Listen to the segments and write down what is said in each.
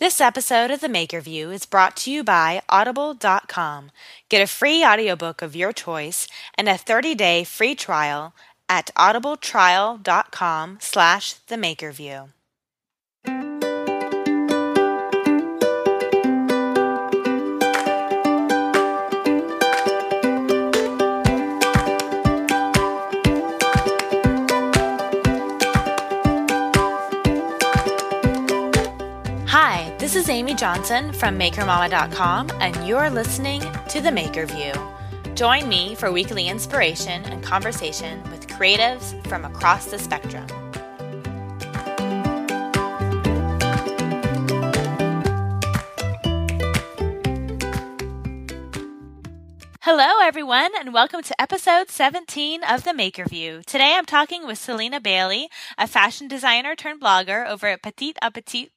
This episode of The Maker View is brought to you by Audible.com. Get a free audiobook of your choice and a 30-day free trial at audibletrial.com slash themakerview. This is Amy Johnson from MakerMama.com, and you're listening to The Maker View. Join me for weekly inspiration and conversation with creatives from across the spectrum. Hello, everyone, and welcome to episode 17 of The Maker View. Today I'm talking with Celina Bailey, a fashion designer turned blogger over at Petit A Petit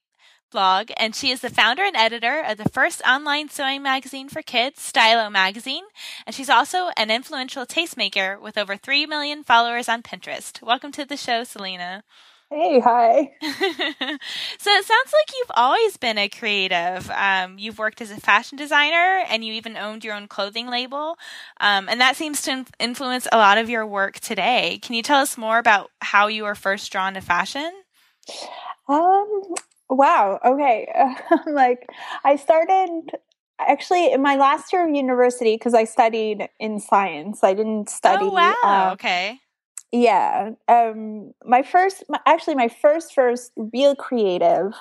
blog, and she is the founder and editor of the first online sewing magazine for kids, Stylo Magazine, and she's also an influential tastemaker with over 3 million followers on Pinterest. Welcome to the show, Celina. Hey, hi. so it sounds like you've always been a creative. Um, you've worked as a fashion designer and you even owned your own clothing label. Um, and that seems to influence a lot of your work today. Can you tell us more about how you were first drawn to fashion? Um, Wow. Okay. like I started actually in my last year of university because I studied in science. I didn't study. Oh wow. Uh, okay. Yeah. Um, my first, actually, my first first real creative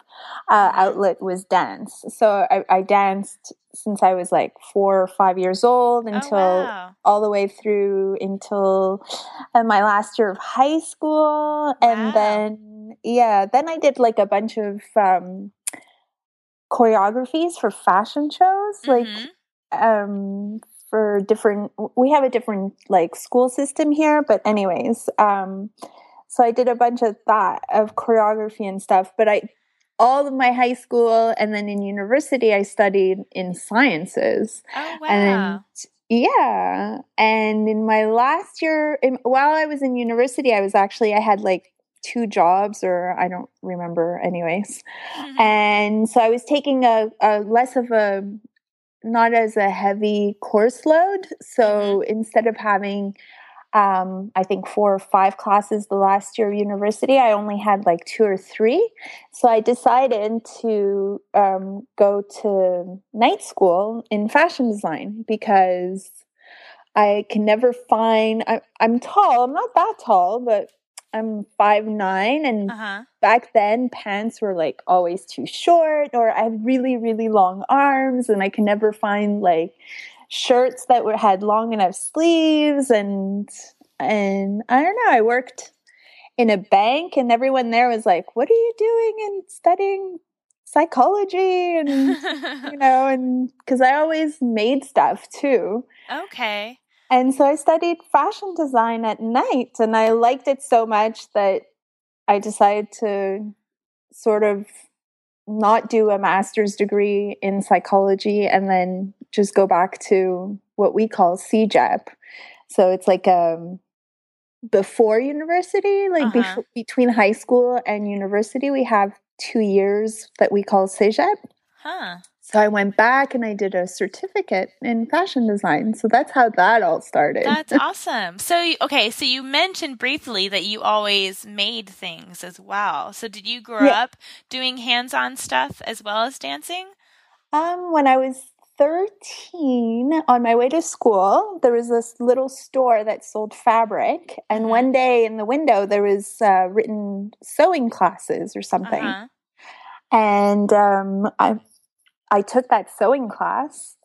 uh, mm-hmm. outlet was dance. So I, I, danced since I was like four or five years old oh, until oh, wow. all the way through until uh, my last year of high school, wow. and then yeah, then I did like a bunch of um, choreographies for fashion shows, like mm-hmm. um, for different. We have a different like school system here, but anyways, um, so I did a bunch of that of choreography and stuff. But I all of my high school and then in university I studied in sciences. Oh wow. And yeah. And in my last year in, while I was in university I was actually I had like two jobs or I don't remember anyways. Mm-hmm. And so I was taking a, a, less of a not as a heavy course load. So mm-hmm. instead of having um, I think four or five classes the last year of university. I only had like two or three. So I decided to um, go to night school in fashion design because I can never find, I, I'm tall, I'm not that tall, but I'm five nine, and uh-huh. back then pants were like always too short, or I had really really long arms, and I could never find like shirts that were had long enough sleeves, and and I don't know. I worked in a bank, and everyone there was like, "What are you doing and studying psychology?" And you know, and because I always made stuff too. Okay. And so I studied fashion design at night and I liked it so much that I decided to sort of not do a master's degree in psychology and then just go back to what we call CEGEP. So it's like um before university, like uh-huh. be- between high school and university, we have two years that we call CEGEP. Huh. So I went back and I did a certificate in fashion design. So that's how that all started. That's awesome. So okay, so you mentioned briefly that you always made things as well. So did you grow yeah. up doing hands-on stuff as well as dancing? Um when I was 13 on my way to school there was this little store that sold fabric and mm-hmm. one day in the window there was uh, written sewing classes or something uh-huh. and um, I I took that sewing class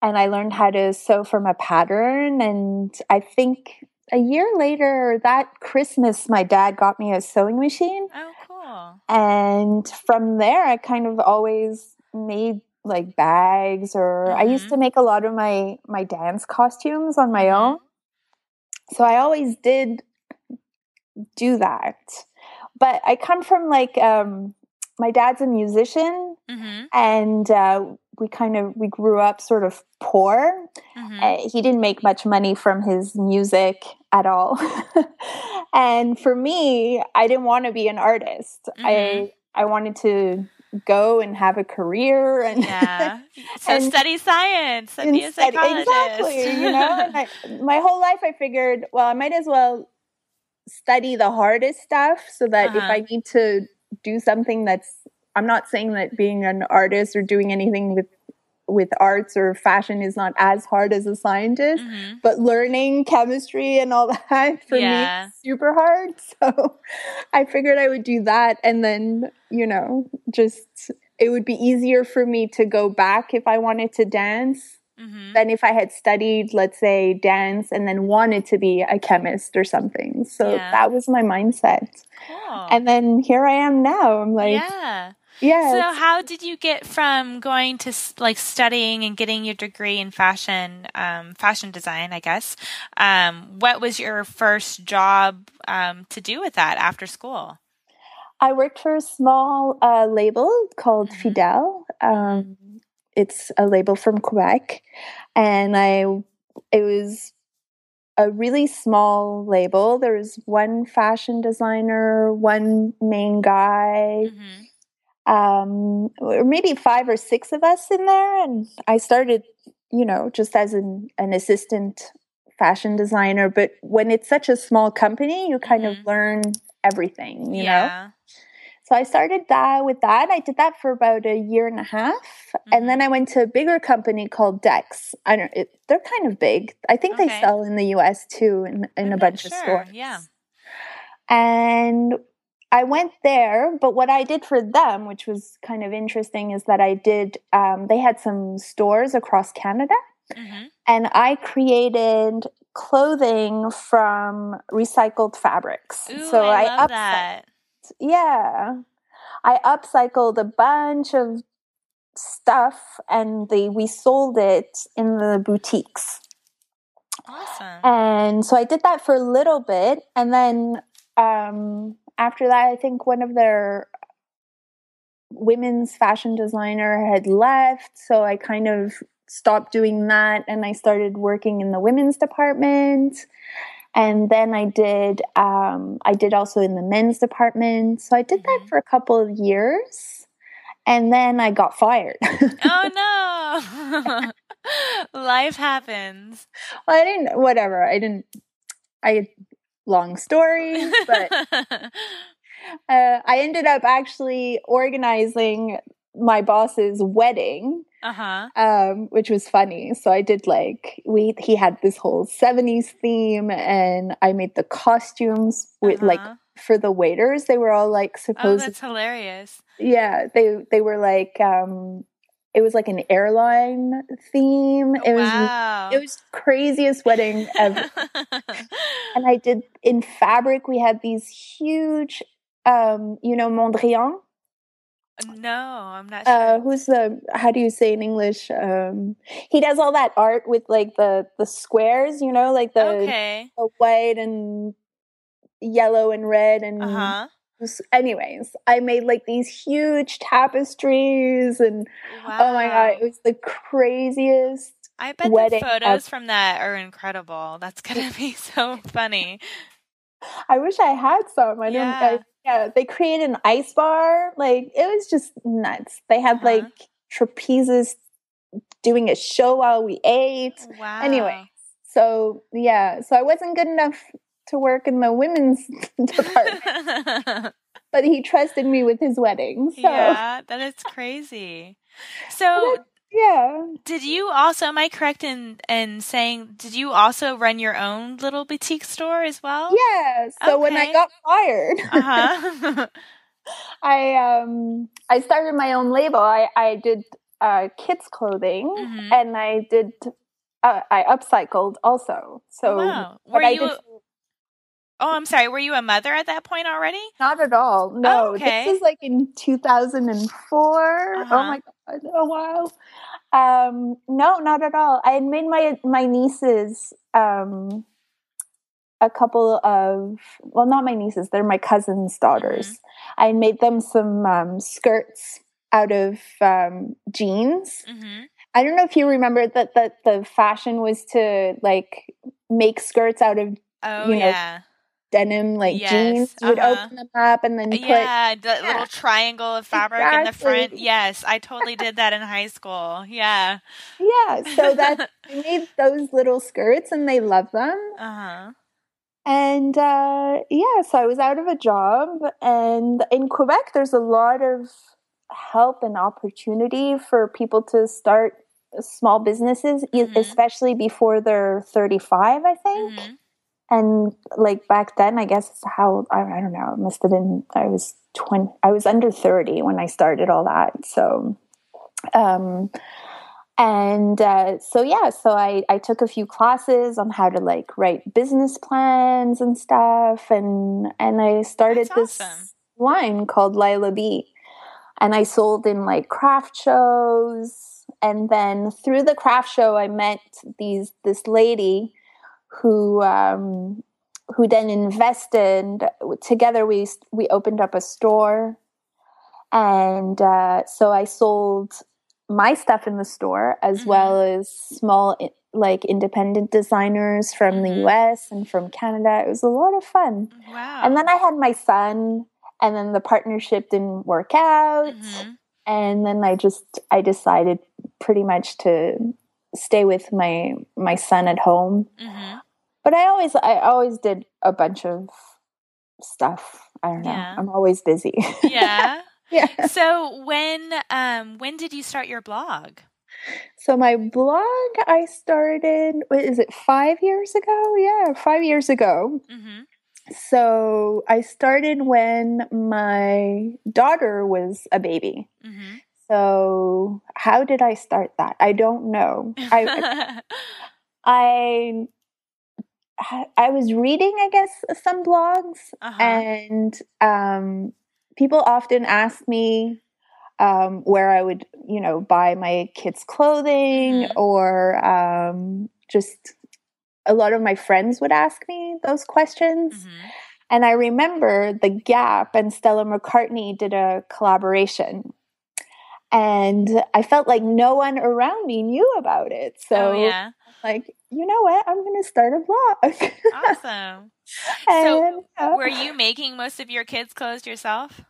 and I learned how to sew from a pattern. And I think a year later, that Christmas, my dad got me a sewing machine. Oh, cool. And from there, I kind of always made like bags or mm-hmm. I used mm-hmm. to make a lot of my my dance costumes on my mm-hmm. own. So I always did do that. But I come from like um my dad's a musician mm-hmm. and uh, we kind of we grew up sort of poor mm-hmm. uh, he didn't make much money from his music at all and for me i didn't want to be an artist mm-hmm. i i wanted to go and have a career and yeah so and, study science and, and be a psychologist. exactly you know I, my whole life i figured well i might as well study the hardest stuff so that uh-huh. if i need to do something that's i'm not saying that being an artist or doing anything with with arts or fashion is not as hard as a scientist, mm-hmm. but learning chemistry and all that for yeah. me super hard. So I figured I would do that and then, you know, just it would be easier for me to go back if I wanted to dance mm-hmm. than if I had studied, let's say, dance and then wanted to be a chemist or something. So yeah. that was my mindset. Cool. And then here I am now. I'm like, yeah. Yeah. So how did you get from going to like studying and getting your degree in fashion, um, fashion design, I guess? Um, what was your first job um, to do with that after school? I worked for a small uh, label called mm-hmm. Fidel. Um, it's a label from Quebec, and I it was a really small label. There was one fashion designer, one main guy. Mm-hmm um, or maybe five or six of us in there. And I started, you know, just as an, an assistant fashion designer. But when it's such a small company, you kind mm-hmm. of learn everything, you yeah. know? So I started that with that. I did that for about a year and a half, mm-hmm. and then mm-hmm. I went to a bigger company called Dex. I don't. It, they're kind of big. I think okay. they sell in the U.S. too, in in I'm a bunch sure. of stores. Yeah. And I went there, but what I did for them, which was kind of interesting, is that I did, um, they had some stores across Canada, mm-hmm. and I created clothing from recycled fabrics. Ooh, so I, I love that. Yeah. I upcycled a bunch of stuff and they we sold it in the boutiques. Awesome. And so I did that for a little bit and then um after that, I think one of their women's fashion designer had left. So I kind of stopped doing that and I started working in the women's department. And then I did, um, I did also in the men's department. So I did mm-hmm. that for a couple of years. And then I got fired. oh no. Life happens. Well, I didn't, whatever. I didn't, I long story, but uh, I ended up actually organizing my boss's wedding. Uh-huh. Um, which was funny. So I did like we he had this whole 70s theme and I made the costumes with uh-huh. like for the waiters. They were all like supposed Oh, that's hilarious. Yeah, they they were like um it was like an airline theme. It wow. was it was craziest wedding ever. and I did in fabric. We had these huge, um, you know, Mondrian. No, I'm not sure. Uh, who's the? How do you say in English? Um, he does all that art with like the the squares. You know, like the, okay. the white and yellow and red and. Uh-huh anyways, I made like these huge tapestries and wow. oh my god, it was the craziest. I bet the photos from that are incredible. That's gonna be so funny. I wish I had some. I yeah. didn't. I, yeah, they created an ice bar. Like it was just nuts. They had uh-huh. like trapezes doing a show while we ate. Wow. Anyway, so yeah, so I wasn't good enough to work in the women's department. but he trusted me with his wedding. So. Yeah, that is crazy. So yeah. Did you also am I correct in in saying did you also run your own little boutique store as well? Yeah. So okay. when I got fired, uh-huh. I um I started my own label. I I did uh kids clothing mm-hmm. and I did uh, I upcycled also. So oh, wow. Were you did, Oh, I'm sorry. Were you a mother at that point already? Not at all. No. Oh, okay. This is like in 2004. Uh-huh. Oh my god. Oh wow. Um, no, not at all. I had made my my nieces um, a couple of well, not my nieces. They're my cousins' daughters. Mm-hmm. I made them some um, skirts out of um, jeans. Mm-hmm. I don't know if you remember that that the fashion was to like make skirts out of oh you know, yeah denim like Yes, jeans. You would uh-huh. open them up and then put yeah, the yeah. little triangle of fabric in the front. Yes, I totally did that in high school. Yeah. yeah. So that I made those little skirts and they love them. uh-huh. And uh, yeah, so I was out of a job. And in Quebec, there's a lot of help and opportunity for people to start small businesses, Mhm. especially before they're 35, I think. Mhm. And like back then, I guess how, I, I don't know, it must have been, I was 20, I was under 30 when I started all that. So, um, and uh, so yeah so I, I took a few classes on how to like write business plans and stuff and and i started That's this awesome. line called lila b and i sold in like craft shows and then through the craft show i met these this lady who um who then invested together we we opened up a store and uh, so i sold my stuff in the store as Mhm. well as small like independent designers from Mhm. the US and from Canada. It was a lot of fun. Wow. And then I had my son and then the partnership didn't work out Mhm. and then I just I decided pretty much to stay with my my son at home. Mhm. But I always I always did a bunch of stuff. I don't know. Yeah. I'm always busy. Yeah. yeah. So when um when did you start your blog? So my blog I started what is it 5 years ago? Yeah, 5 years ago. Mhm. So I started when my daughter was a baby. Mhm. So how did I start that? I don't know. I I I was reading I guess some blogs uh-huh. and um, people often ask me um, where I would, you know, buy my kids' clothing, Mhm. or um, just a lot of my friends would ask me those questions. Mhm. And I remember The Gap and Stella McCartney did a collaboration. And I felt like no one around me knew about it. So, oh yeah. like, you know what? I'm going to start a blog. Awesome. So, uh, Were you making most of your kids' clothes yourself?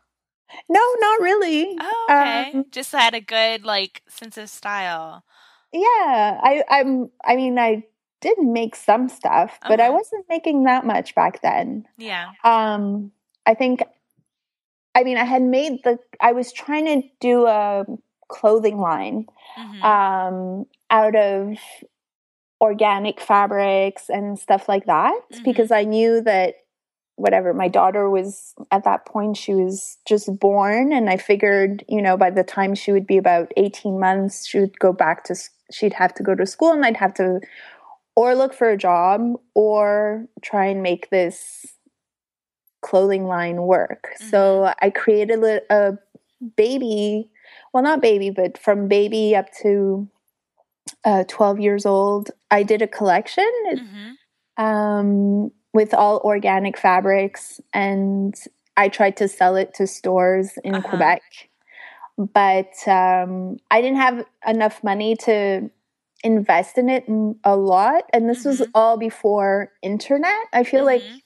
No, not really. Oh, okay. Um, Just had a good like sense of style. Yeah, I, I'm. I mean, I did make some stuff, but I wasn't making that much back then. Yeah. Um, I think. I mean, I had made the. I was trying to do a clothing line Mhm. um, out of organic fabrics and stuff like that Mhm. because I knew that whatever my daughter was at that point she was just born and I figured you know by the time she would be about 18 months she would go back to she'd have to go to school and I'd have to or look for a job or try and make this clothing line work so I created a, a baby well not baby but from baby up to uh, 12 years old i did a collection Mhm. um, with all organic fabrics and i tried to sell it to stores in Uh-huh. quebec but um, i didn't have enough money to invest in it a lot and this was Mhm. all before internet i feel like Mhm.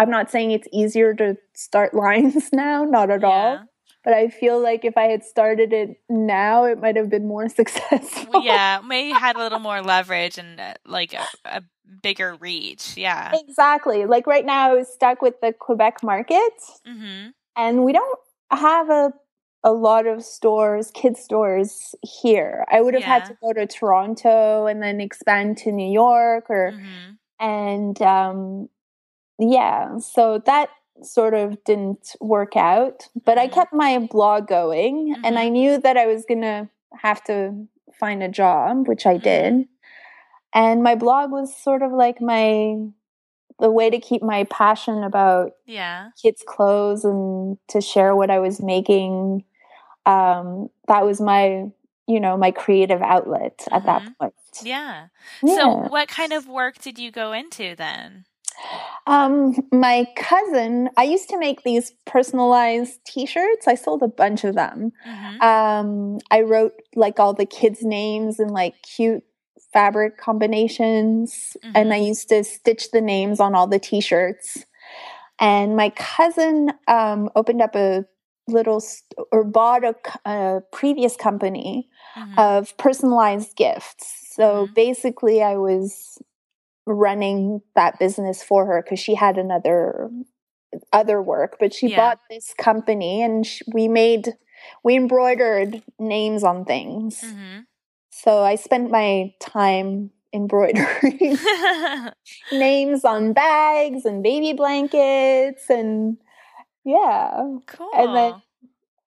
I'm not saying it's easier to start lines now not at all but I feel like if I had started it now, it might have been more successful. Yeah, maybe had a little more leverage and uh, like a, a bigger reach. Yeah. exactly. Like right now, I was stuck with the Quebec market, Mhm. and we don't have a a lot of stores, kid stores here. I would have had to go to Toronto and then expand to New York, or Mhm. and um, yeah, so that sort of didn't work out. But I Mhm. kept my blog going, and I knew that I was gonna have to find a job, which I did. And my blog was sort of like my the way to keep my passion about Yeah. kids' clothes and to share what I was making. Um, that was my, you know, my creative outlet at that Mhm. point. Yeah. Yeah. So, what kind of work did you go into then? Um, my cousin, I used to make these personalized T-shirts. I sold a bunch of them. Mhm. Um, I wrote like all the kids' names in like cute fabric combinations mm-hmm. and I used to stitch the names on all the t shirts. And my cousin um, opened up a little st- or bought a, a previous company mm-hmm. of personalized gifts. So mm-hmm. basically, I was running that business for her because she had another other work, but she yeah. bought this company and she, we made we embroidered names on things. Mm-hmm. So I spent my time embroidering names on bags and baby blankets and yeah. Cool. And then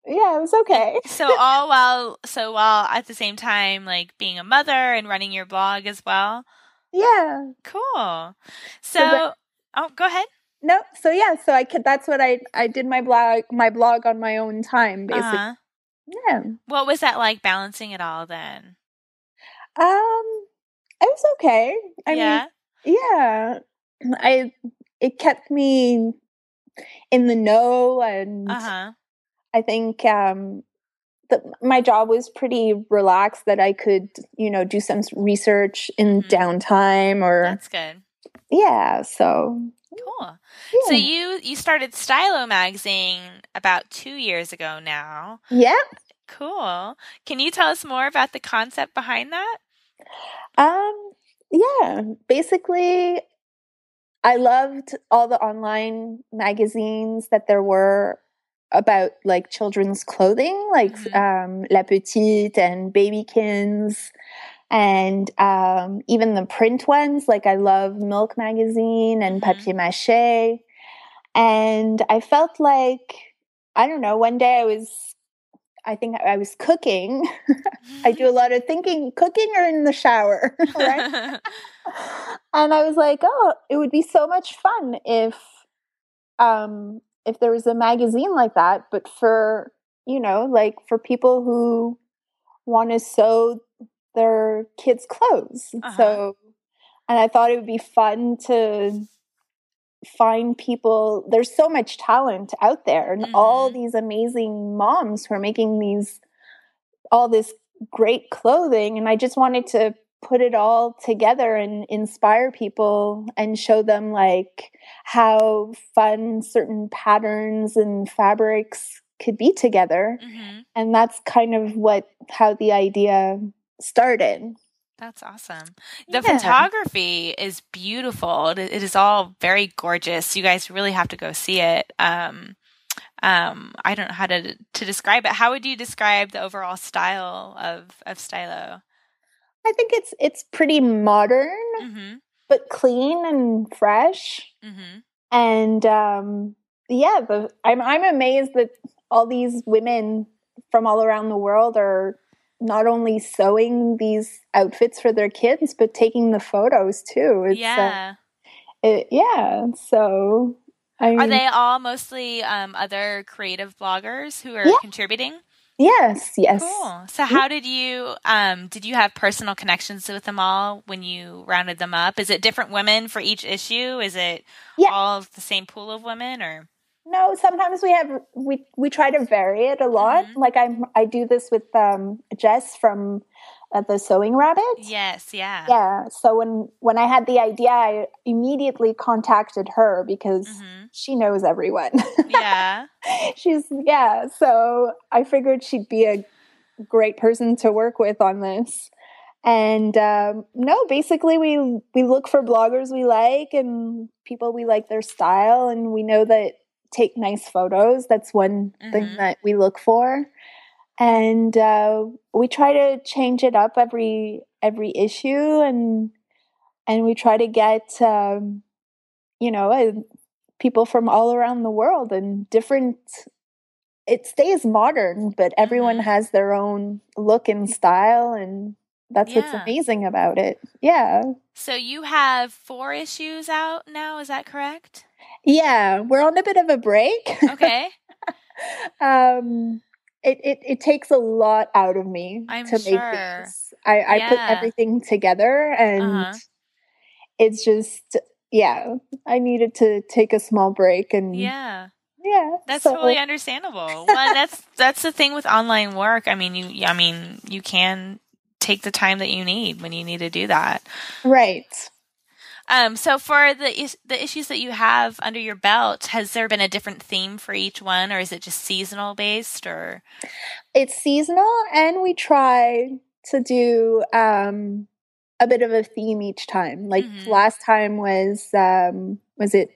yeah, it was okay. so all while so while at the same time like being a mother and running your blog as well. Yeah. Cool. So, so oh, go ahead. No, so yeah, so I could. That's what I I did my blog my blog on my own time, basically. Uh-huh. Yeah. What was that like balancing it all then? Um, it was okay. I yeah. mean, yeah, I it kept me in the know, and uh-huh. I think um the, my job was pretty relaxed that I could, you know, do some research in mm-hmm. downtime or That's good. Yeah, so Cool. Yeah. So you you started Stylo magazine about 2 years ago now. Yep. Cool. Can you tell us more about the concept behind that? Um yeah, basically I loved all the online magazines that there were about like children's clothing, like mm-hmm. um, La Petite and Babykins, and um, even the print ones. Like I love Milk Magazine and mm-hmm. Papier Mâché. And I felt like, I don't know, one day I was, I think I was cooking. I do a lot of thinking, cooking or in the shower, right? and I was like, oh, it would be so much fun if um, if there was a magazine like that, but for, you know, like for people who want to sew their kids' clothes. Uh-huh. So, and I thought it would be fun to find people. There's so much talent out there, and mm-hmm. all these amazing moms who are making these, all this great clothing. And I just wanted to put it all together and inspire people and show them like how fun certain patterns and fabrics could be together mm-hmm. and that's kind of what how the idea started that's awesome. The yeah. photography is beautiful. It is all very gorgeous. You guys really have to go see it. Um, um, I don't know how to to describe it. How would you describe the overall style of of Stylo? I think it's it's pretty modern, mm-hmm. but clean and fresh. Mm-hmm. And um, yeah, the, I'm I'm amazed that all these women from all around the world are not only sewing these outfits for their kids, but taking the photos too. It's, uh, yeah, uh, it, yeah. So, I mean, are they all mostly um, other creative bloggers who are yeah. contributing? Yes, yes. Cool. So how did you um did you have personal connections with them all when you rounded them up? Is it different women for each issue? Is it yeah. all the same pool of women or no, sometimes we have we we try to vary it a lot. Mm-hmm. Like I I do this with um Jess from uh, the sewing rabbit. Yes, yeah. Yeah. So when when I had the idea, I immediately contacted her because mm-hmm. she knows everyone. Yeah. She's yeah, so I figured she'd be a great person to work with on this. And um, no, basically we we look for bloggers we like and people we like their style and we know that take nice photos. That's one mm-hmm. thing that we look for and uh, we try to change it up every every issue and and we try to get um, you know uh, people from all around the world and different it stays modern but everyone mm-hmm. has their own look and style and that's yeah. what's amazing about it. Yeah. So you have four issues out now is that correct? Yeah we're on a bit of a break. Okay. Um it, it, it takes a lot out of me I'm to sure. make things. I, I yeah. put everything together and uh-huh. it's just yeah, I needed to take a small break and Yeah. Yeah. That's so. totally understandable. well, that's that's the thing with online work. I mean, you I mean, you can take the time that you need when you need to do that. Right. Um, so for the the issues that you have under your belt, has there been a different theme for each one, or is it just seasonal based? Or it's seasonal, and we try to do um, a bit of a theme each time. Like mm-hmm. last time was um, was it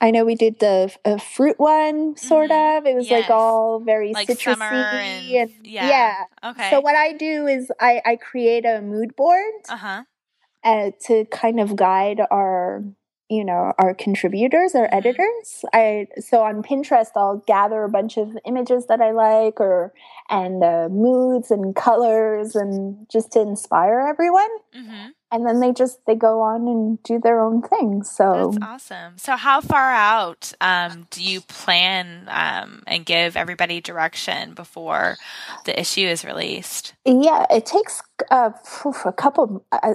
I know we did the a fruit one, sort mm-hmm. of. It was yes. like all very like citrusy and, and yeah. yeah. Okay. So what I do is I I create a mood board. Uh-huh. Uh, to kind of guide our you know our contributors our mm-hmm. editors. I so on pinterest i'll gather a bunch of images that i like or and uh, moods and colors and just to inspire everyone. Mm-hmm. and then they just they go on and do their own thing. So that's awesome. So how far out um, do you plan um, and give everybody direction before the issue is released? Yeah it takes uh, a couple uh,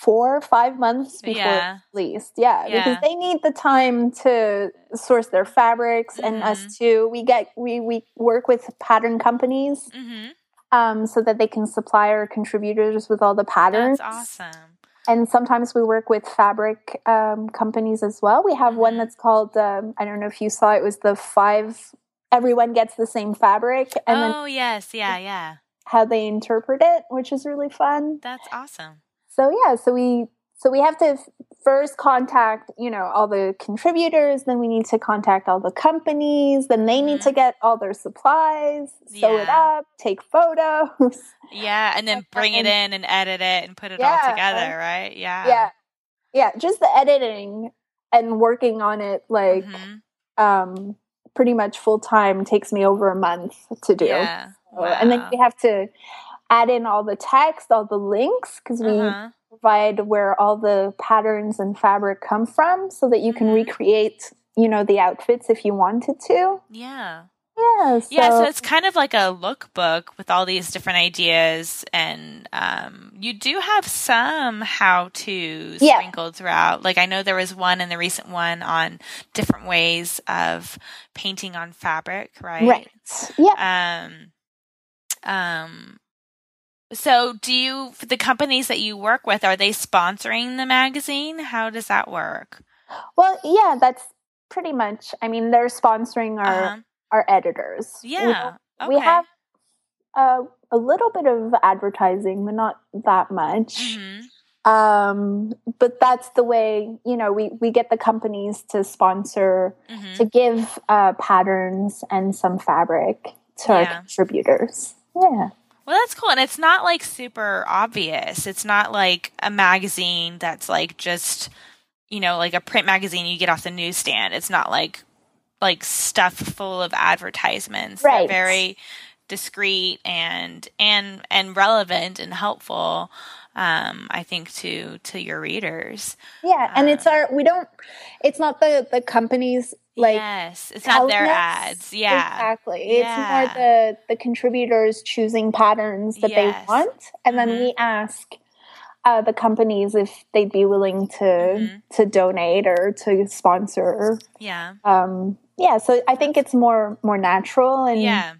four five months before yeah. least yeah, yeah, because they need the time to source their fabrics mm-hmm. and us mm-hmm. too we get we we work with pattern companies mm-hmm. um, so that they can supply our contributors with all the patterns that's awesome and sometimes we work with fabric um, companies as well we have mm-hmm. one that's called um, i don't know if you saw it was the five everyone gets the same fabric and oh yes yeah yeah how they interpret it which is really fun that's awesome so yeah, so we so we have to first contact you know all the contributors then we need to contact all the companies then they need to mm-hmm. get all their supplies sew yeah. it up take photos yeah and then bring it in and edit it and put it yeah. all together right yeah yeah yeah just the editing and working on it like mm-hmm. um pretty much full time takes me over a month to do yeah. So, wow. and then we have to add in all the text, all the links, because we uh-huh. provide where all the patterns and fabric come from so that you can mm-hmm. recreate, you know, the outfits if you wanted to. Yeah. Yeah. So. Yeah. So it's kind of like a lookbook with all these different ideas, and um, you do have some how tos yeah. sprinkled throughout. Like I know there was one in the recent one on different ways of painting on fabric, right? Right. Yeah. Um, um, so, do you the companies that you work with are they sponsoring the magazine? How does that work? Well, yeah, that's pretty much. I mean, they're sponsoring our uh-huh. our editors. Yeah, we, okay. we have a, a little bit of advertising, but not that much. Mm-hmm. Um, but that's the way you know we we get the companies to sponsor mm-hmm. to give uh, patterns and some fabric to yeah. our contributors. Yeah. Well, that's cool. And it's not like super obvious. It's not like a magazine that's like just, you know, like a print magazine you get off the newsstand. It's not like like stuff full of advertisements. Right. They're very discreet and and and relevant and helpful um, I think to to your readers. Yeah, and um, it's our we don't. It's not the the companies like yes, it's not their ads. Yeah, exactly. Yeah. It's more the the contributors choosing patterns that yes. they want, and mm-hmm. then we ask. Uh, the companies if they'd be willing to mm-hmm. to donate or to sponsor yeah um yeah so i think it's more more natural and yeah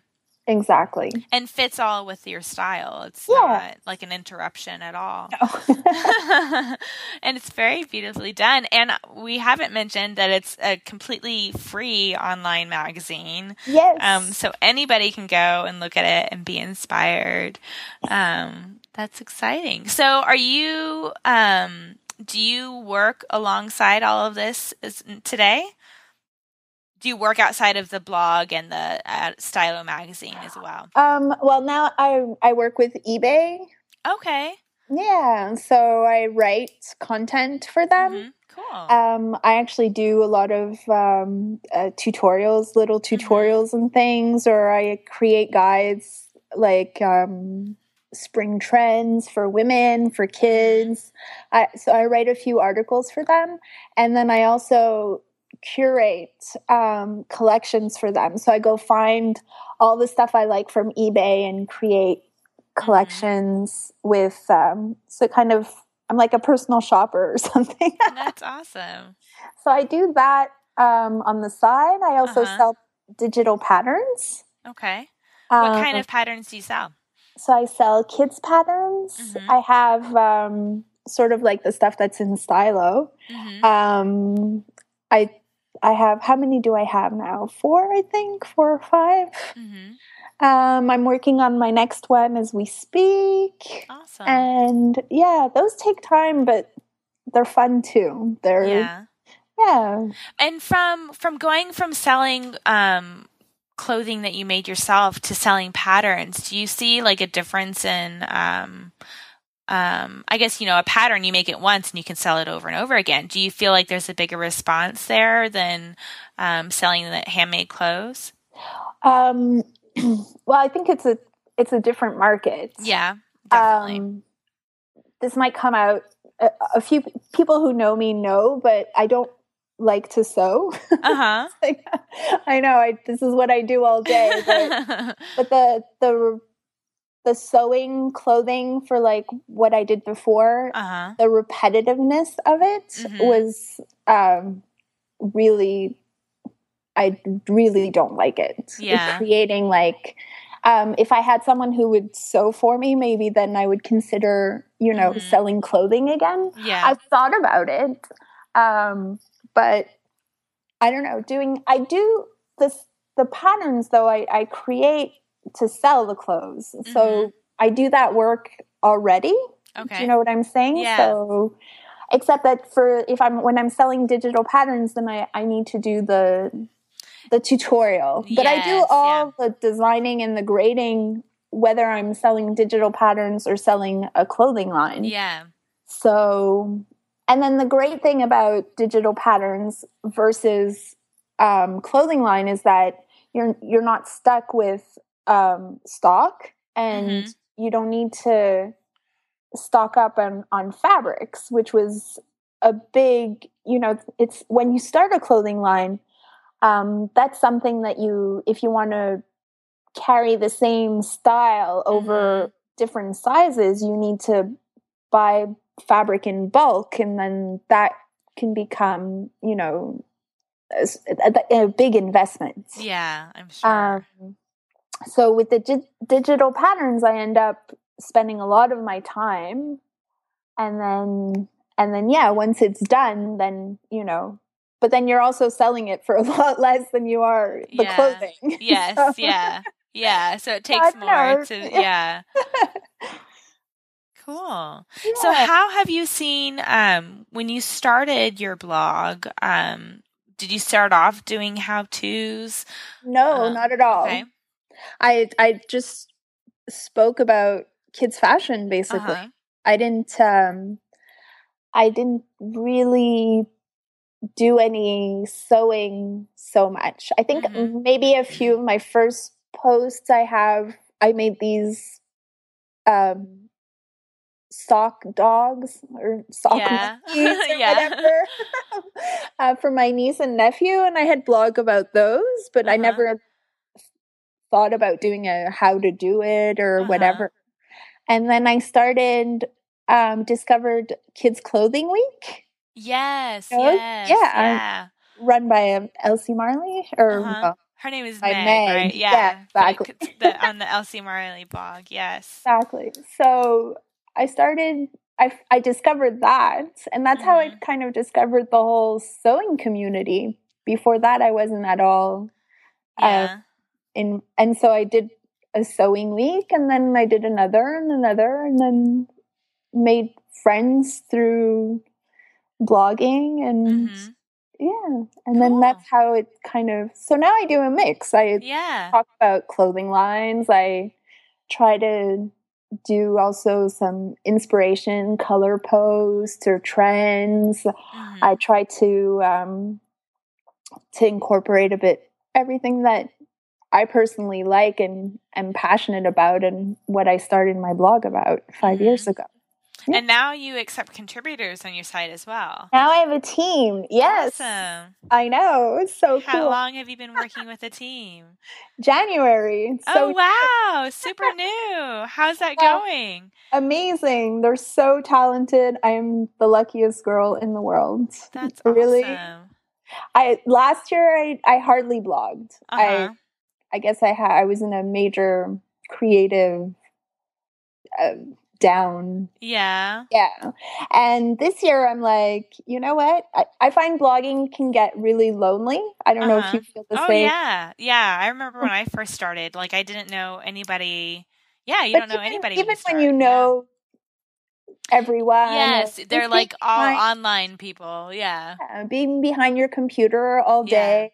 Exactly. And fits all with your style. It's yeah. not like an interruption at all. No. and it's very beautifully done. And we haven't mentioned that it's a completely free online magazine. Yes. Um, so anybody can go and look at it and be inspired. Um, that's exciting. So are you, um, do you work alongside all of this today? Do you work outside of the blog and the uh, Stylo magazine as well? Um, well, now I I work with eBay. Okay. Yeah, so I write content for them. Mm-hmm. Cool. Um, I actually do a lot of um, uh, tutorials, little mm-hmm. tutorials mm-hmm. and things, or I create guides like um, spring trends for women, for kids. I, so I write a few articles for them, and then I also curate um, collections for them. So I go find all the stuff I like from eBay and create mm-hmm. collections mm-hmm. with um, so kind of I'm like a personal shopper or something. That's awesome. So I do that um, on the side. I also uh-huh. sell digital patterns. Okay. What um, kind of patterns do you sell? so I sell kids patterns. Mhm. I have um, sort of like the stuff that's in stylo. Mhm. Um, I I have how many do I have now? Four, I think, four or five. Mhm. Um, I'm working on my next one as we speak, Awesome. and yeah, those take time, but they're fun too. They're yeah. yeah. And from from going from selling um clothing that you made yourself to selling patterns, do you see like a difference in um um I guess you know a pattern you make it once and you can sell it over and over again. Do you feel like there's a bigger response there than um selling the handmade clothes? Um, well, I think it's a it's a different market. Yeah, definitely. Um, this might come out. A, a few people who know me know, but I don't like to sew. uh-huh. like, I know I, this is what I do all day, but, but the the the sewing clothing for like what I did before, uh-huh. the repetitiveness of it Mhm. was um, really. I really don't like it. It's Yeah. creating like um, if I had someone who would sew for me, maybe then I would consider, you know, Mhm. selling clothing again. Yeah. I've thought about it, um, but I don't know. Doing I do this the patterns though. I, I create to sell the clothes, so Mhm. I do that work already. okay. Do you know what I'm saying? Yeah. So, except that for if I'm when I'm selling digital patterns, then I I need to do the the tutorial. But I do Yes, all the designing and the grading, whether I'm selling digital patterns or selling a clothing line. yeah. So, and then the great thing about digital patterns versus um, clothing line is that you're you're not stuck with um, stock, and Mhm. you don't need to stock up on on fabrics, which was a big, you know, it's when you start a clothing line. Um, that's something that you, if you want to carry the same style over different sizes, you need to buy fabric in bulk, and then that can become, you know, a big investment. Yeah, I'm sure. Um, so with the di- digital patterns, I end up spending a lot of my time, and then and then yeah, once it's done, then you know. But then you're also selling it for a lot less than you are the Yeah. clothing. yes, So- yeah. Yeah, so it takes more know. to yeah. Cool. So how have you seen um when you started your blog, um did you start off doing how-tos? no, uh, not at all. Okay. I I just spoke about kids fashion basically. Uh-huh. I didn't um I didn't really do any sewing so much. I think Mhm. maybe a few of my first posts I have I made these um sock dogs or sock Yeah. or Yeah. whatever uh, for my niece and nephew and I had blog about those, but I Uh-huh. never thought about doing a how to do it or Uh-huh. whatever. And then I started um discovered Kids Clothing Week Yes, yes. yeah. Yeah. run by um, Elsie Marley or Uh-huh. well, Her name is Meg, Meg, right? yeah, Yeah. exactly. the, on the Elsie Marley blog. Yes. exactly. So I started I I discovered that and that's how I Mhm. kind of discovered the whole sewing community. Before that I wasn't at all Yeah. In and so I did a sewing week and then I did another and another and then made friends through blogging and Mhm. yeah and then that's how it kind of so now I do a mix I Yeah. talk about clothing lines I try to do also some inspiration color posts or trends Mhm. I try to um, to incorporate a bit everything that I personally like and am passionate about, and what I started my blog about 5 Mhm. years ago. And now you accept contributors on your site as well. Now I have a team. Yes, Awesome. I know. It's so How cool. long have you been working with a team? January. oh So wow, super new. How's that Well, going? amazing. They're so talented. I am the luckiest girl in the world. That's really. awesome. I last year I I hardly blogged. Uh-huh. I guess I had I was in a major creative uh, down. Yeah. Yeah. And this year I'm like, you know what? I, I find blogging can get really lonely. I don't know if Uh-huh. you feel the same. Oh same. yeah. Yeah. I remember when I first started, like I didn't know anybody. Yeah, you But don't know even, anybody. even when when you, start, yeah. know everyone. Yes, they're like all behind- online people. Yeah. yeah, being behind your computer all day.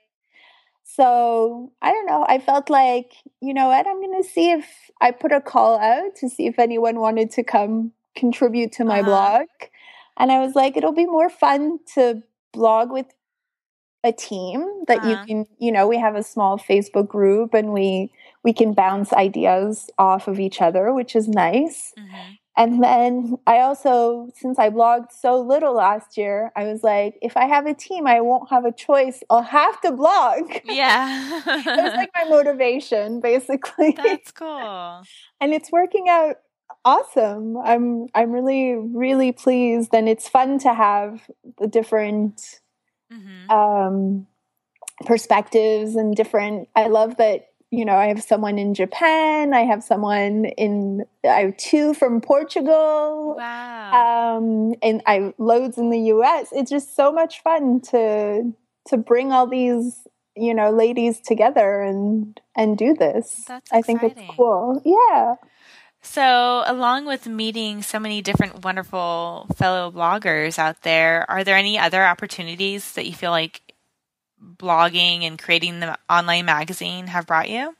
So I don't know. I felt like, you know what? I'm going to see if I put a call out to see if anyone wanted to come contribute to my Uh-huh. blog. And I was like, it'll be more fun to blog with a team that Uh-huh. you can, you know, we have a small Facebook group and we we can bounce ideas off of each other, which is nice. hmm And then I also, since I blogged so little last year, I was like, if I have a team, I won't have a choice. I'll have to blog. Yeah. It was like my motivation, basically. That's cool. and it's working out awesome. I'm I'm really, really pleased. And it's fun to have the different hmm um, perspectives and different. I love that you know I have someone in Japan. I have someone in. I have two from Portugal. Wow. Um, and I have loads in the U.S. It's just so much fun to to bring all these you know ladies together and and do this. That's I think it's cool. Yeah. So, along with meeting so many different wonderful fellow bloggers out there, are there any other opportunities that you feel like blogging and creating the online magazine have brought you?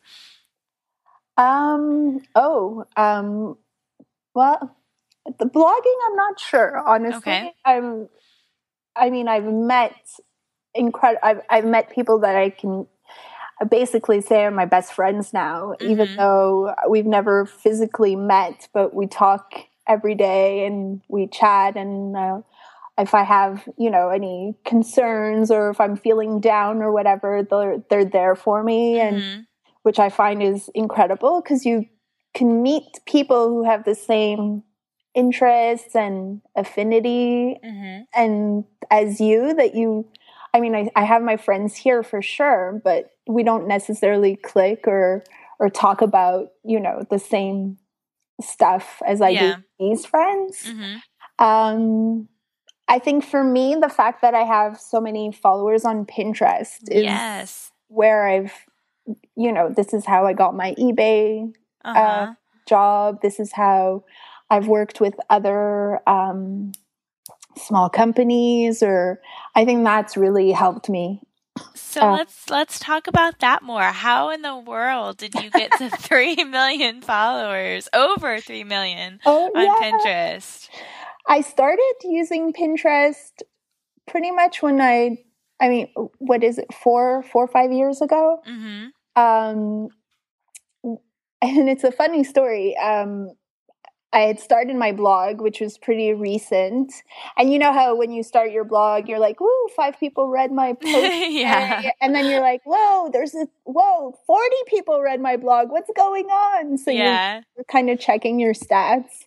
Um. Oh. Um. Well, the blogging, I'm not sure. Honestly, Okay. I'm. I mean, I've met incredible. I've I've met people that I can basically say are my best friends now, even Mhm. though we've never physically met, but we talk every day and we chat and. Uh, if I have, you know, any concerns or if I'm feeling down or whatever, they're they're there for me and Mhm. which I find is incredible because you can meet people who have the same interests and affinity Mhm. and as you that you I mean I, I have my friends here for sure, but we don't necessarily click or or talk about, you know, the same stuff as I Yeah. do these friends. Mhm. Um I think for me the fact that I have so many followers on Pinterest is Yes. where I've, you know, this is how I got my eBay Uh-huh. job. This is how I've worked with other um, small companies, or I think that's really helped me. so uh, let's let's talk about that more. How in the world did you get to 3 million followers? Over 3 million Oh, on yeah. Pinterest. I started using Pinterest pretty much when I, I mean, what is it, four, four or five years ago? Mhm. Um, and it's a funny story. Um, I had started my blog, which was pretty recent. And you know how when you start your blog, you're like, woo, five people read my post. yeah. And then you're like, whoa, there's a, whoa, 40 people read my blog. What's going on? So you're, yeah. you're kind of checking your stats.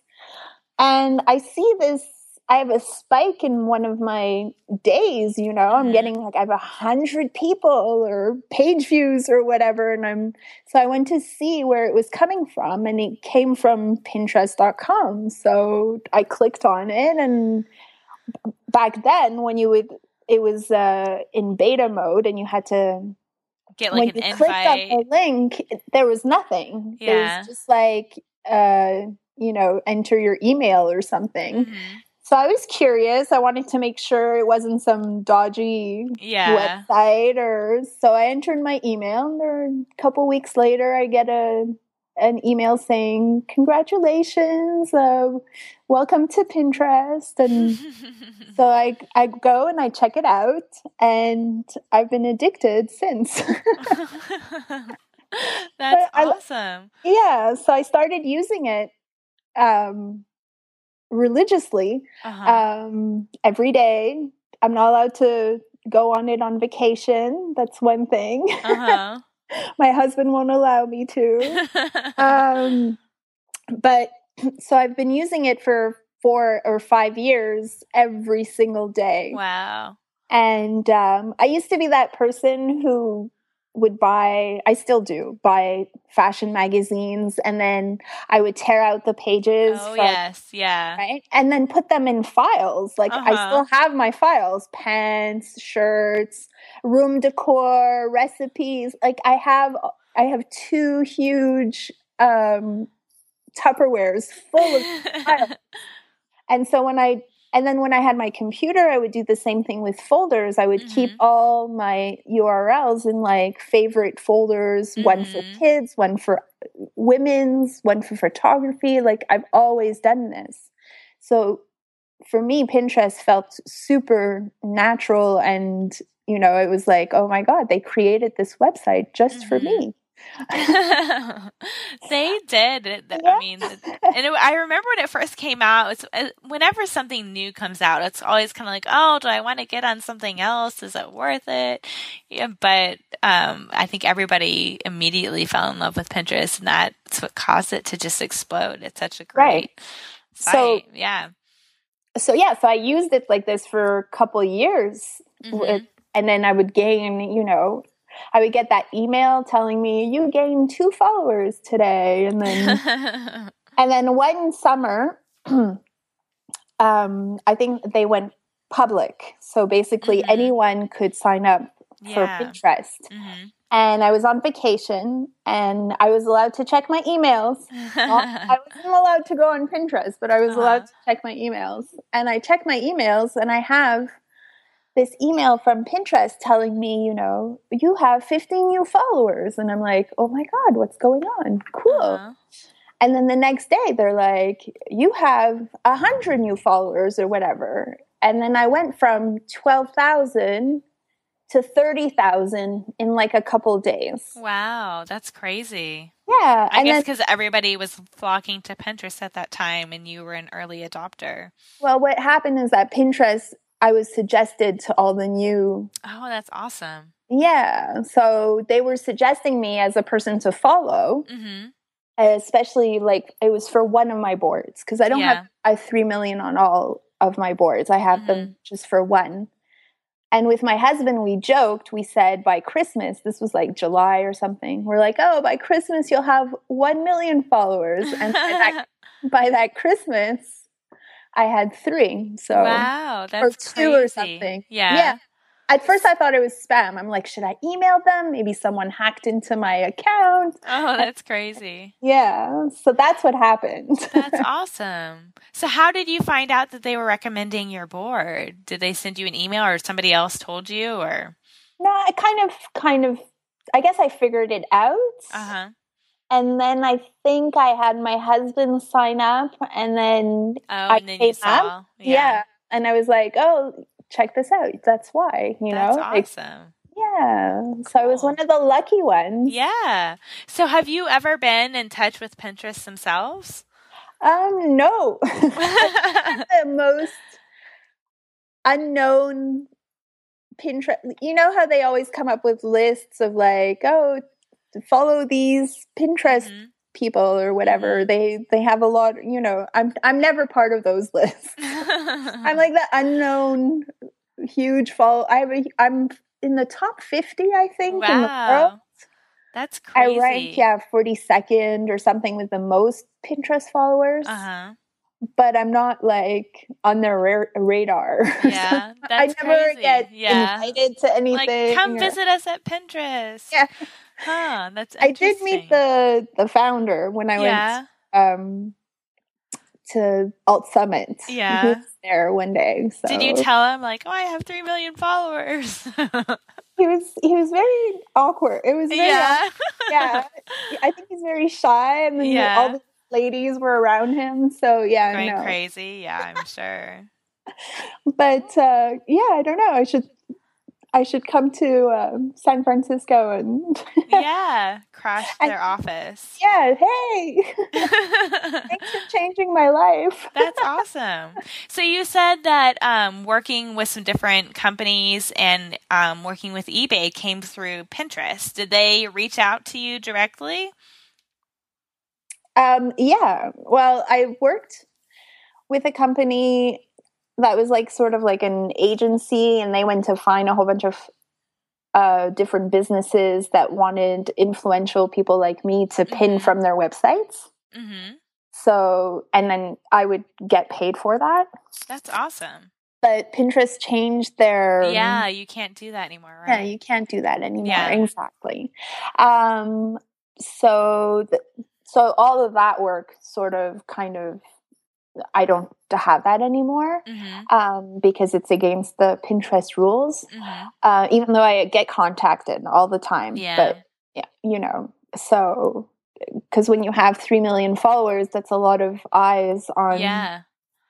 And I see this, I have a spike in one of my days, you know, I'm Mhm. getting like, I have a hundred people or page views or whatever. And I'm, so I went to see where it was coming from and it came from Pinterest.com. So I clicked on it and back then when you would, it was uh, in beta mode and you had to Get when like an you clicked on invite. the link, there was nothing. It Yeah. was just like, uh, you know, enter your email or something. Mhm. So I was curious. I wanted to make sure it wasn't some dodgy Yeah. website or so I entered my email and there, a couple weeks later I get a an email saying congratulations uh, welcome to pinterest and so I, I go and I check it out, and I've been addicted since. That's I- awesome. yeah, so I started using it um, religiously Uh-huh. um, every day. I'm not allowed to go on it on vacation. That's one thing. uh-huh. My husband won't allow me to. Um, but so I've been using it for four or five years every single day. wow. And um, I used to be that person who would buy, I still do, buy fashion magazines and then I would tear out the pages. Oh, from, yes. Yeah. Right. And then put them in files. Like uh-huh. I still have my files pants, shirts, room decor, recipes. Like I have, I have two huge um, Tupperwares full of files. And so when I and then when I had my computer, I would do the same thing with folders. I would mm-hmm. keep all my URLs in like favorite folders, mm-hmm. one for mm-hmm. kids, one for women's, one for photography. Like I've always done this. So for me, Pinterest felt super natural and you know, it was like, oh my God, they created this website just mm-hmm. for me. they did. I mean, and it, I remember when it first came out. It's, uh, whenever something new comes out, it's always kind of like, oh, do I want to get on something else? Is it worth it? Yeah, but um, I think everybody immediately fell in love with Pinterest, and that's what caused it to just explode. It's such a great right. Site. So yeah. So yeah, so I used it like this for a couple years, mm-hmm. and then I would gain, you know, I would get that email telling me you gained two followers today, and then and then one summer, um, I think they went public. So basically, mm-hmm. anyone could sign up yeah. for Pinterest. Mm-hmm. And I was on vacation and I was allowed to check my emails. I wasn't allowed to go on Pinterest, but I was uh-huh. allowed to check my emails. And I checked my emails and I have this email from Pinterest telling me, you know, you have 15 new followers. And I'm like, oh my God, what's going on? Cool. Uh-huh. And then the next day they're like, you have 100 new followers or whatever. And then I went from 12,000 to 30,000 in like a couple days. Wow, that's crazy. Yeah. I guess because everybody was flocking to Pinterest at that time and you were an early adopter. Well, what happened is that Pinterest I was suggested to all the new. Oh, that's awesome. Yeah. So they were suggesting me as a person to follow, mm-hmm. especially like it was for one of my boards because I don't yeah. have a 3 million on all of my boards. I have mm-hmm. them just for one. And with my husband, we joked, we said by Christmas, this was like July or something, we're like, oh, by Christmas, you'll have 1 million followers. And by that, by that Christmas, I had three. So wow, that's or two crazy. or something. Yeah, yeah. At first, I thought it was spam. I'm like, should I email them? Maybe someone hacked into my account. Oh, that's crazy. yeah, so that's what happened. that's awesome. So, how did you find out that they were recommending your board? Did they send you an email, or somebody else told you, or? No, I kind of, kind of. I guess I figured it out. Uh huh. And then I think I had my husband sign up, and then oh, I and then came up. Yeah. yeah. and I was like, "Oh, check this out! That's why." You That's know, awesome. yeah. Cool. So I was one of the lucky ones. Yeah. So have you ever been in touch with Pinterest themselves? Um, no. the most unknown Pinterest. You know how they always come up with lists of like, oh, follow these Pinterest mm-hmm. people or whatever. Mm-hmm. They they have a lot, you know, I'm I'm never part of those lists. I'm like the unknown huge follow I have a, I'm in the top 50 I think wow. in the world. That's crazy. I rank yeah 42nd or something with the most Pinterest followers. Uh-huh but I'm not like on their ra- radar. Yeah, that's I never crazy. get yeah. invited to anything. Like, come or... visit us at Pinterest. Yeah, Huh, that's I did meet the the founder when I yeah. went um to Alt Summit. Yeah. there one day. So. Did you tell him like, oh I have three million followers? he was he was very awkward. It was very yeah. yeah. I think he's very shy and then yeah. all the ladies were around him. So yeah. Going no. crazy, yeah, I'm sure. but uh yeah, I don't know. I should I should come to um, San Francisco and yeah, crash their office. Yeah, hey, thanks for changing my life. That's awesome. So you said that um, working with some different companies and um, working with eBay came through Pinterest. Did they reach out to you directly? Um, yeah. Well, I worked with a company that was like sort of like an agency and they went to find a whole bunch of uh, different businesses that wanted influential people like me to pin Mhm. from their websites. hmm So, and then I would get paid for that. That's awesome. But Pinterest changed their Yeah, you can't do that anymore, Yeah, you can't do that anymore. Yeah. Exactly. Um, so, th- so all of that work sort of kind of, I don't have that anymore hmm um, because it's against the Pinterest rules. hmm Uh, even though I get contacted all the time, Yeah. but yeah, you know, so because when you have three million followers, that's a lot of eyes on yeah.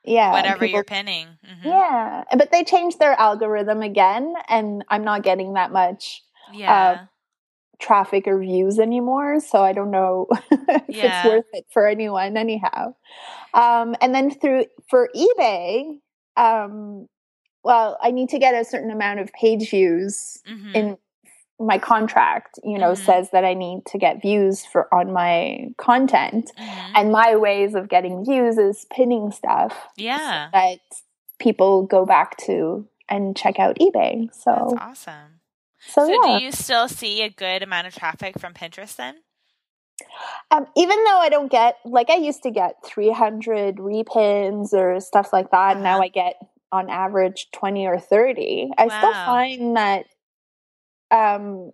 yeah Whatever people- you're pinning. hmm yeah, but they changed their algorithm again, and I'm not getting that much Yeah. Traffic or views anymore. So I don't know if Yeah. it's worth it for anyone, anyhow. Um, and then through for eBay, um, well, I need to get a certain amount of page views hmm in my contract. You know, Mhm. says that I need to get views for on my content, hmm and my ways of getting views is pinning stuff Yeah. that people go back to and check out eBay. So, That's awesome. So, So, yeah. do you still see a good amount of traffic from Pinterest then? Um, even though I don't get like I used to get 300 repins or stuff like that, now Uh-huh. I get on average 20 or 30. I still find that um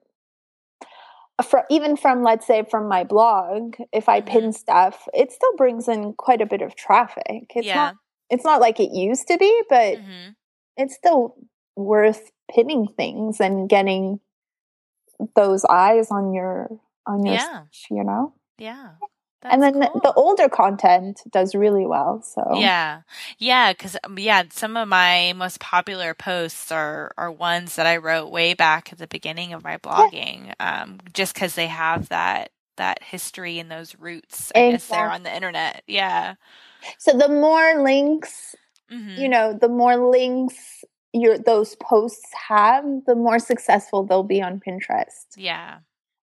for, even from let's say from my blog, if I Mhm. pin stuff, it still brings in quite a bit of traffic. It's Yeah. not it's not like it used to be, but hmm it's still worth pinning things and getting those eyes on your on your Yeah. you know? Yeah. and then the- cool. the older content does really well so Yeah, yeah, because yeah, some of my most popular posts are are ones that I wrote way back at the beginning of my blogging, um, just because they have that that history and those roots. I guess there on the internet. Yeah. so the more links hmm you know the more links your those posts have the more successful they'll be on pinterest Yeah.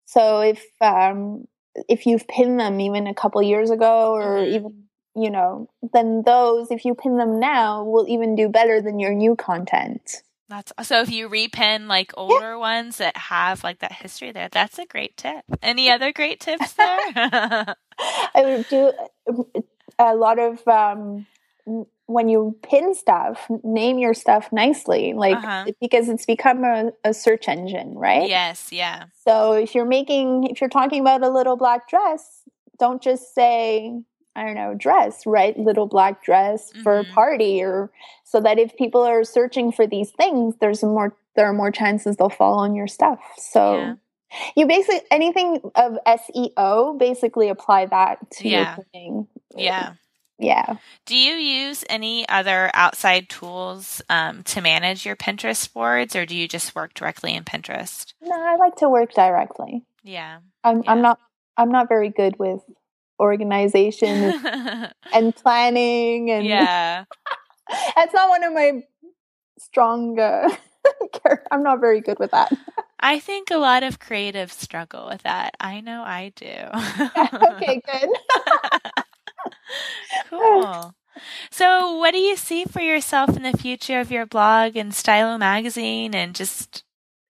so if um if you've pinned them even a couple years ago or Mhm. even you know then those if you pin them now will even do better than your new content That's so. If you repin like older ones that have like that history there, that's a great tip. Any other great tips there? I would do a lot of um, when you pin stuff, name your stuff nicely, like Uh-huh. because it's become a, a search engine, right? yes. Yeah. So if you're making, if you're talking about a little black dress, don't just say, I don't know, dress, right? Little black dress for a Mhm. party, or so that if people are searching for these things, there's more, there are more chances they'll fall on your stuff. So. Yeah. You basically anything of SEO basically apply that to Yeah. your pinning. Yeah. Yeah. Do you use any other outside tools um, to manage your Pinterest boards, or do you just work directly in Pinterest? No, I like to work directly. Yeah. I'm Yeah. I'm not I'm not very good with organization and planning and yeah. that's not one of my strong uh, I'm not very good with that. I think a lot of creatives struggle with that. I know I do. okay, good. cool. So, what do you see for yourself in the future of your blog and Stylo magazine and just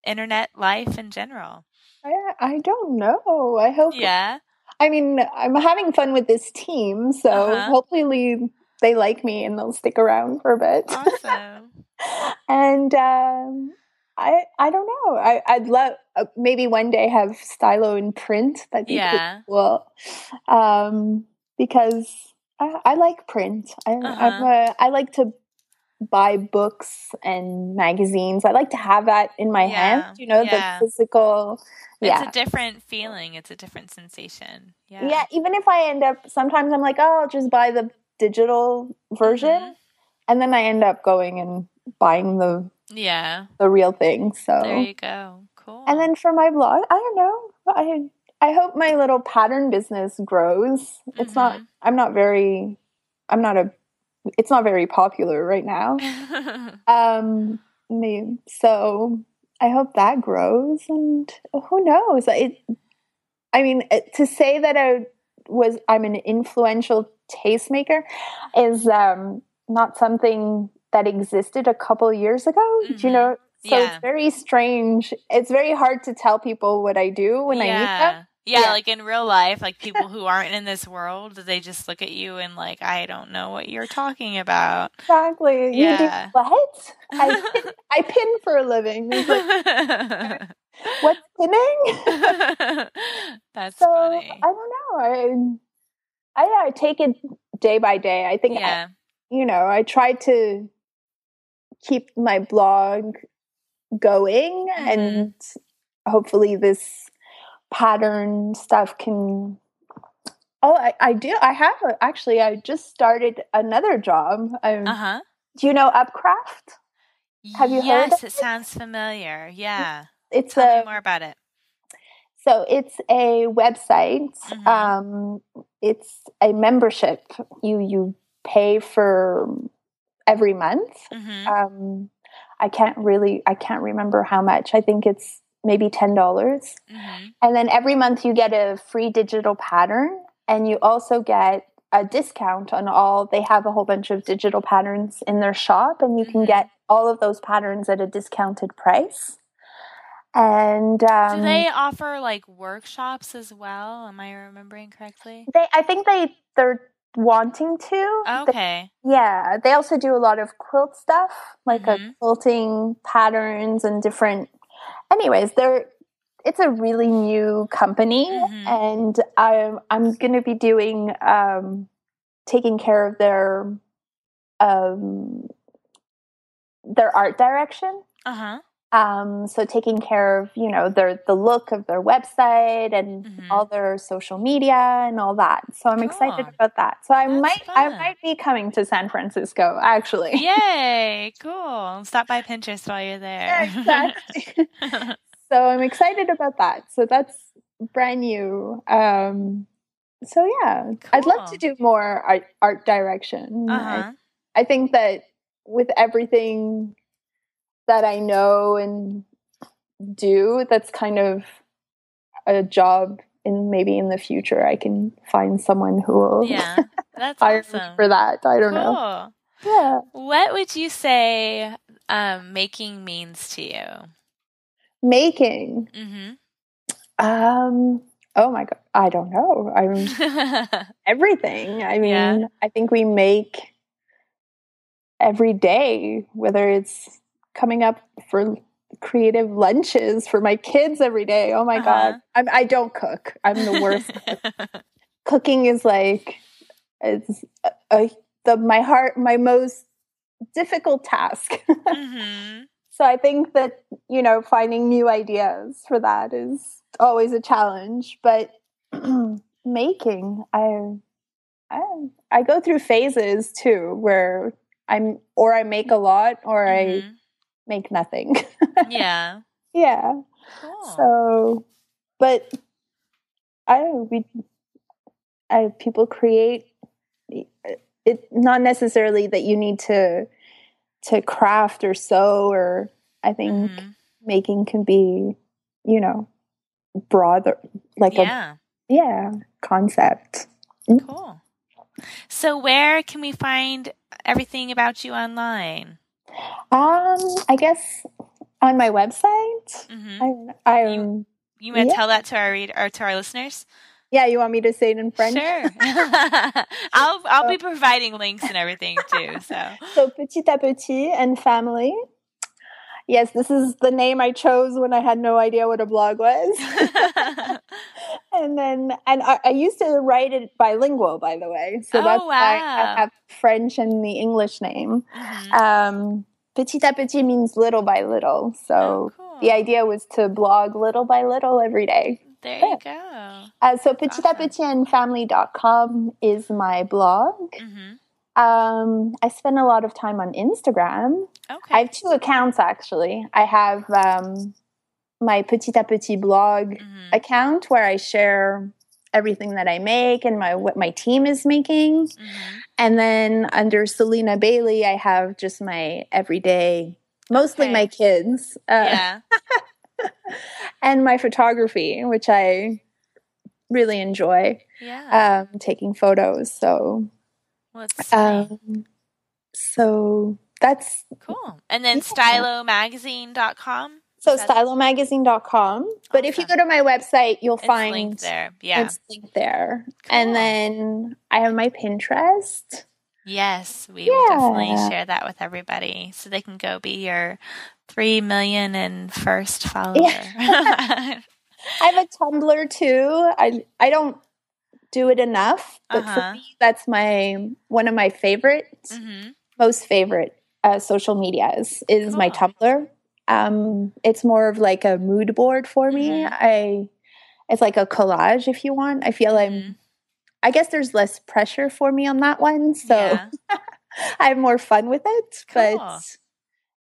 internet life in general? I, I don't know. I hope Yeah. I mean, I'm having fun with this team, so Uh-huh. hopefully they like me and they'll stick around for a bit. Awesome. and um, I I don't know. I I'd love uh, maybe one day have stylo in print. That'd be Yeah. cool. Um, because I, I like print. I I'm Uh-huh. a, I like to buy books and magazines. I like to have that in my Yeah. hand. You know, Yeah. the physical. Yeah. It's a different feeling. It's a different sensation. Yeah. yeah. Even if I end up, sometimes I'm like, oh, I'll just buy the digital version, Mhm. and then I end up going and buying the Yeah. the real thing. So There you go. Cool. And then for my blog, I don't know. I I hope my little pattern business grows. It's not Mhm. I'm not very I'm not a it's not very popular right now. Um so I hope that grows and who knows. It I mean to say that I was I'm an influential tastemaker is um not something that existed a couple years ago. Do Mhm. you know So Yeah. it's very strange. It's very hard to tell people what I do when I meet them. Yeah, Yeah. like in real life, like people who aren't in this world, they just look at you and like, I don't know what you're talking about. Exactly. You do Yeah. what? I pin, I pin for a living. Like, What's pinning? That's so funny. I don't know. I, I I take it day by day. I think I- Yeah. you know I try to keep my blog going, Mm-hmm. and hopefully this pattern stuff can. Oh, I, I do. I have a, actually. I just started another job. Um, Uh huh. Do you know Upcraft? Have you heard yes, it it? sounds familiar. Yeah. It's Tell a me more about it. So it's a website. Mhm. Um, it's a membership. You you pay for every month. hmm Um, I can't really I can't remember how much. I think it's maybe ten dollars. hmm And then every month you get a free digital pattern, and you also get a discount on all. They have a whole bunch of digital patterns in their shop, and you can get all of those patterns at a discounted price. And um, Do they offer like workshops as well? Am I remembering correctly? They, I think they they're wanting to. They- Okay. yeah, they also do a lot of quilt stuff, like a Mhm. quilting patterns and different. Anyways, they're it's a really new company, Mhm. and I'm I'm going to be doing um, taking care of their um, their art direction. Uh huh. Um, so taking care of you know their the look of their website and Mhm. all their social media and all that. So I'm excited about that. So I That's might I might be coming to San Francisco actually. Yay! Cool. Stop by Pinterest while you're there. Yeah, exactly. so I'm excited about that. So that's brand new. Um, so yeah, I'd love to do more art, art direction. uh I. I think that with everything that I know and do, that's kind of a job in maybe in the future I can find someone who will Yeah. That's awesome. for that. I don't know. Yeah. What would you say um, making means to you? Making. Mm-hmm. Um oh my god. I don't know. I'm everything. I mean, Yeah. I think we make every day, whether it's coming up for creative lunches for my kids every day. Oh my Uh-huh. god, I'm, I don't cook. I'm the worst. Cooking is like it's a, a, the my heart my most difficult task. hmm so I think that you know finding new ideas for that is always a challenge, but making I I I go through phases too where I'm or I make a lot or I Mhm. Make nothing. Yeah. yeah. Cool. So but I don't know, we I people create it not necessarily that you need to to craft or sew or I think Mhm. making can be, you know, broader like a Yeah. yeah, concept. Cool. So, where can we find everything about you online? Um, I guess on my website. hmm I, I'm. You want to Yeah. tell that to our read or to our listeners? Yeah, you want me to say it in French? Sure. I'll I'll be providing links and everything too. So. So petit à petit and family. Yes, this is the name I chose when I had no idea what a blog was. And then, and I, I used to write it bilingual, by the way. So Oh, that's why. I have French and the English name. Mhm. Um, petit à petit means little by little. So Oh, cool. the idea was to blog little by little every day. There you go. Uh, so petit à petit and family.com is my blog. hmm Um, I spend a lot of time on Instagram. Okay. I have two accounts actually. I have um, my Petit à Petit blog Mhm. account where I share everything that I make and my what my team is making. Mhm. And then under Celina Bailey, I have just my everyday, mostly Okay. my kids, uh, yeah. and my photography, which I really enjoy Yeah. um, taking photos. So, well, um, so that's cool. And then Yeah. stylomagazine.com. so Is stylomagazine.com. But if you go to my website, you'll It's find linked there. Yeah. it's linked there. Cool. And then I have my Pinterest. Yes, we will definitely share that with everybody so they can go be your three million and first follower. I have a Tumblr too. I I don't do it enough, but Uh-huh. for me, that's my one of my favorites, hmm most favorite uh, social medias is my Cool. Tumblr. Um, it's more of like a mood board for me. Mhm. I it's like a collage if you want. I feel Mhm. I'm. I guess there's less pressure for me on that one, so Yeah. I have more fun with it. Cool. But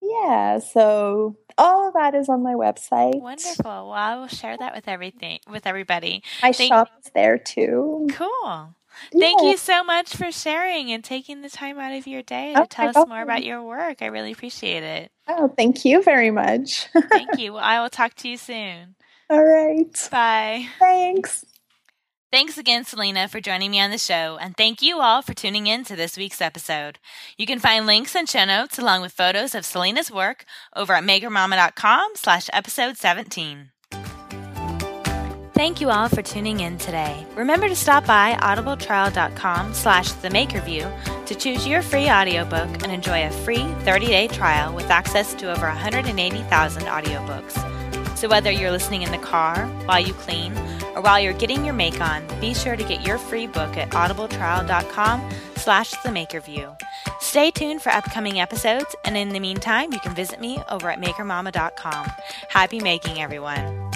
yeah, so all of that is on my website. Wonderful. Well, I will share that with everything with everybody. My Thank- shop is there too. Cool. Thank you so much for sharing and taking the time out of your day to Oh, tell us more about your work. I really appreciate it. Oh, thank you very much. Thank you. Well, I will talk to you soon. all right. Bye. Thanks. Thanks again, Celina, for joining me on the show, and thank you all for tuning in to this week's episode. You can find links and show notes along with photos of Celina's work over at makermama.com slash episode 17. Thank you all for tuning in today. Remember to stop by audibletrial.com slash themakerview to choose your free audiobook and enjoy a free 30-day trial with access to over 180,000 audiobooks. So whether you're listening in the car, while you clean, or while you're getting your make on, be sure to get your free book at audibletrial.com slash themakerview. Stay tuned for upcoming episodes, and in the meantime, you can visit me over at makermama.com. Happy making, everyone.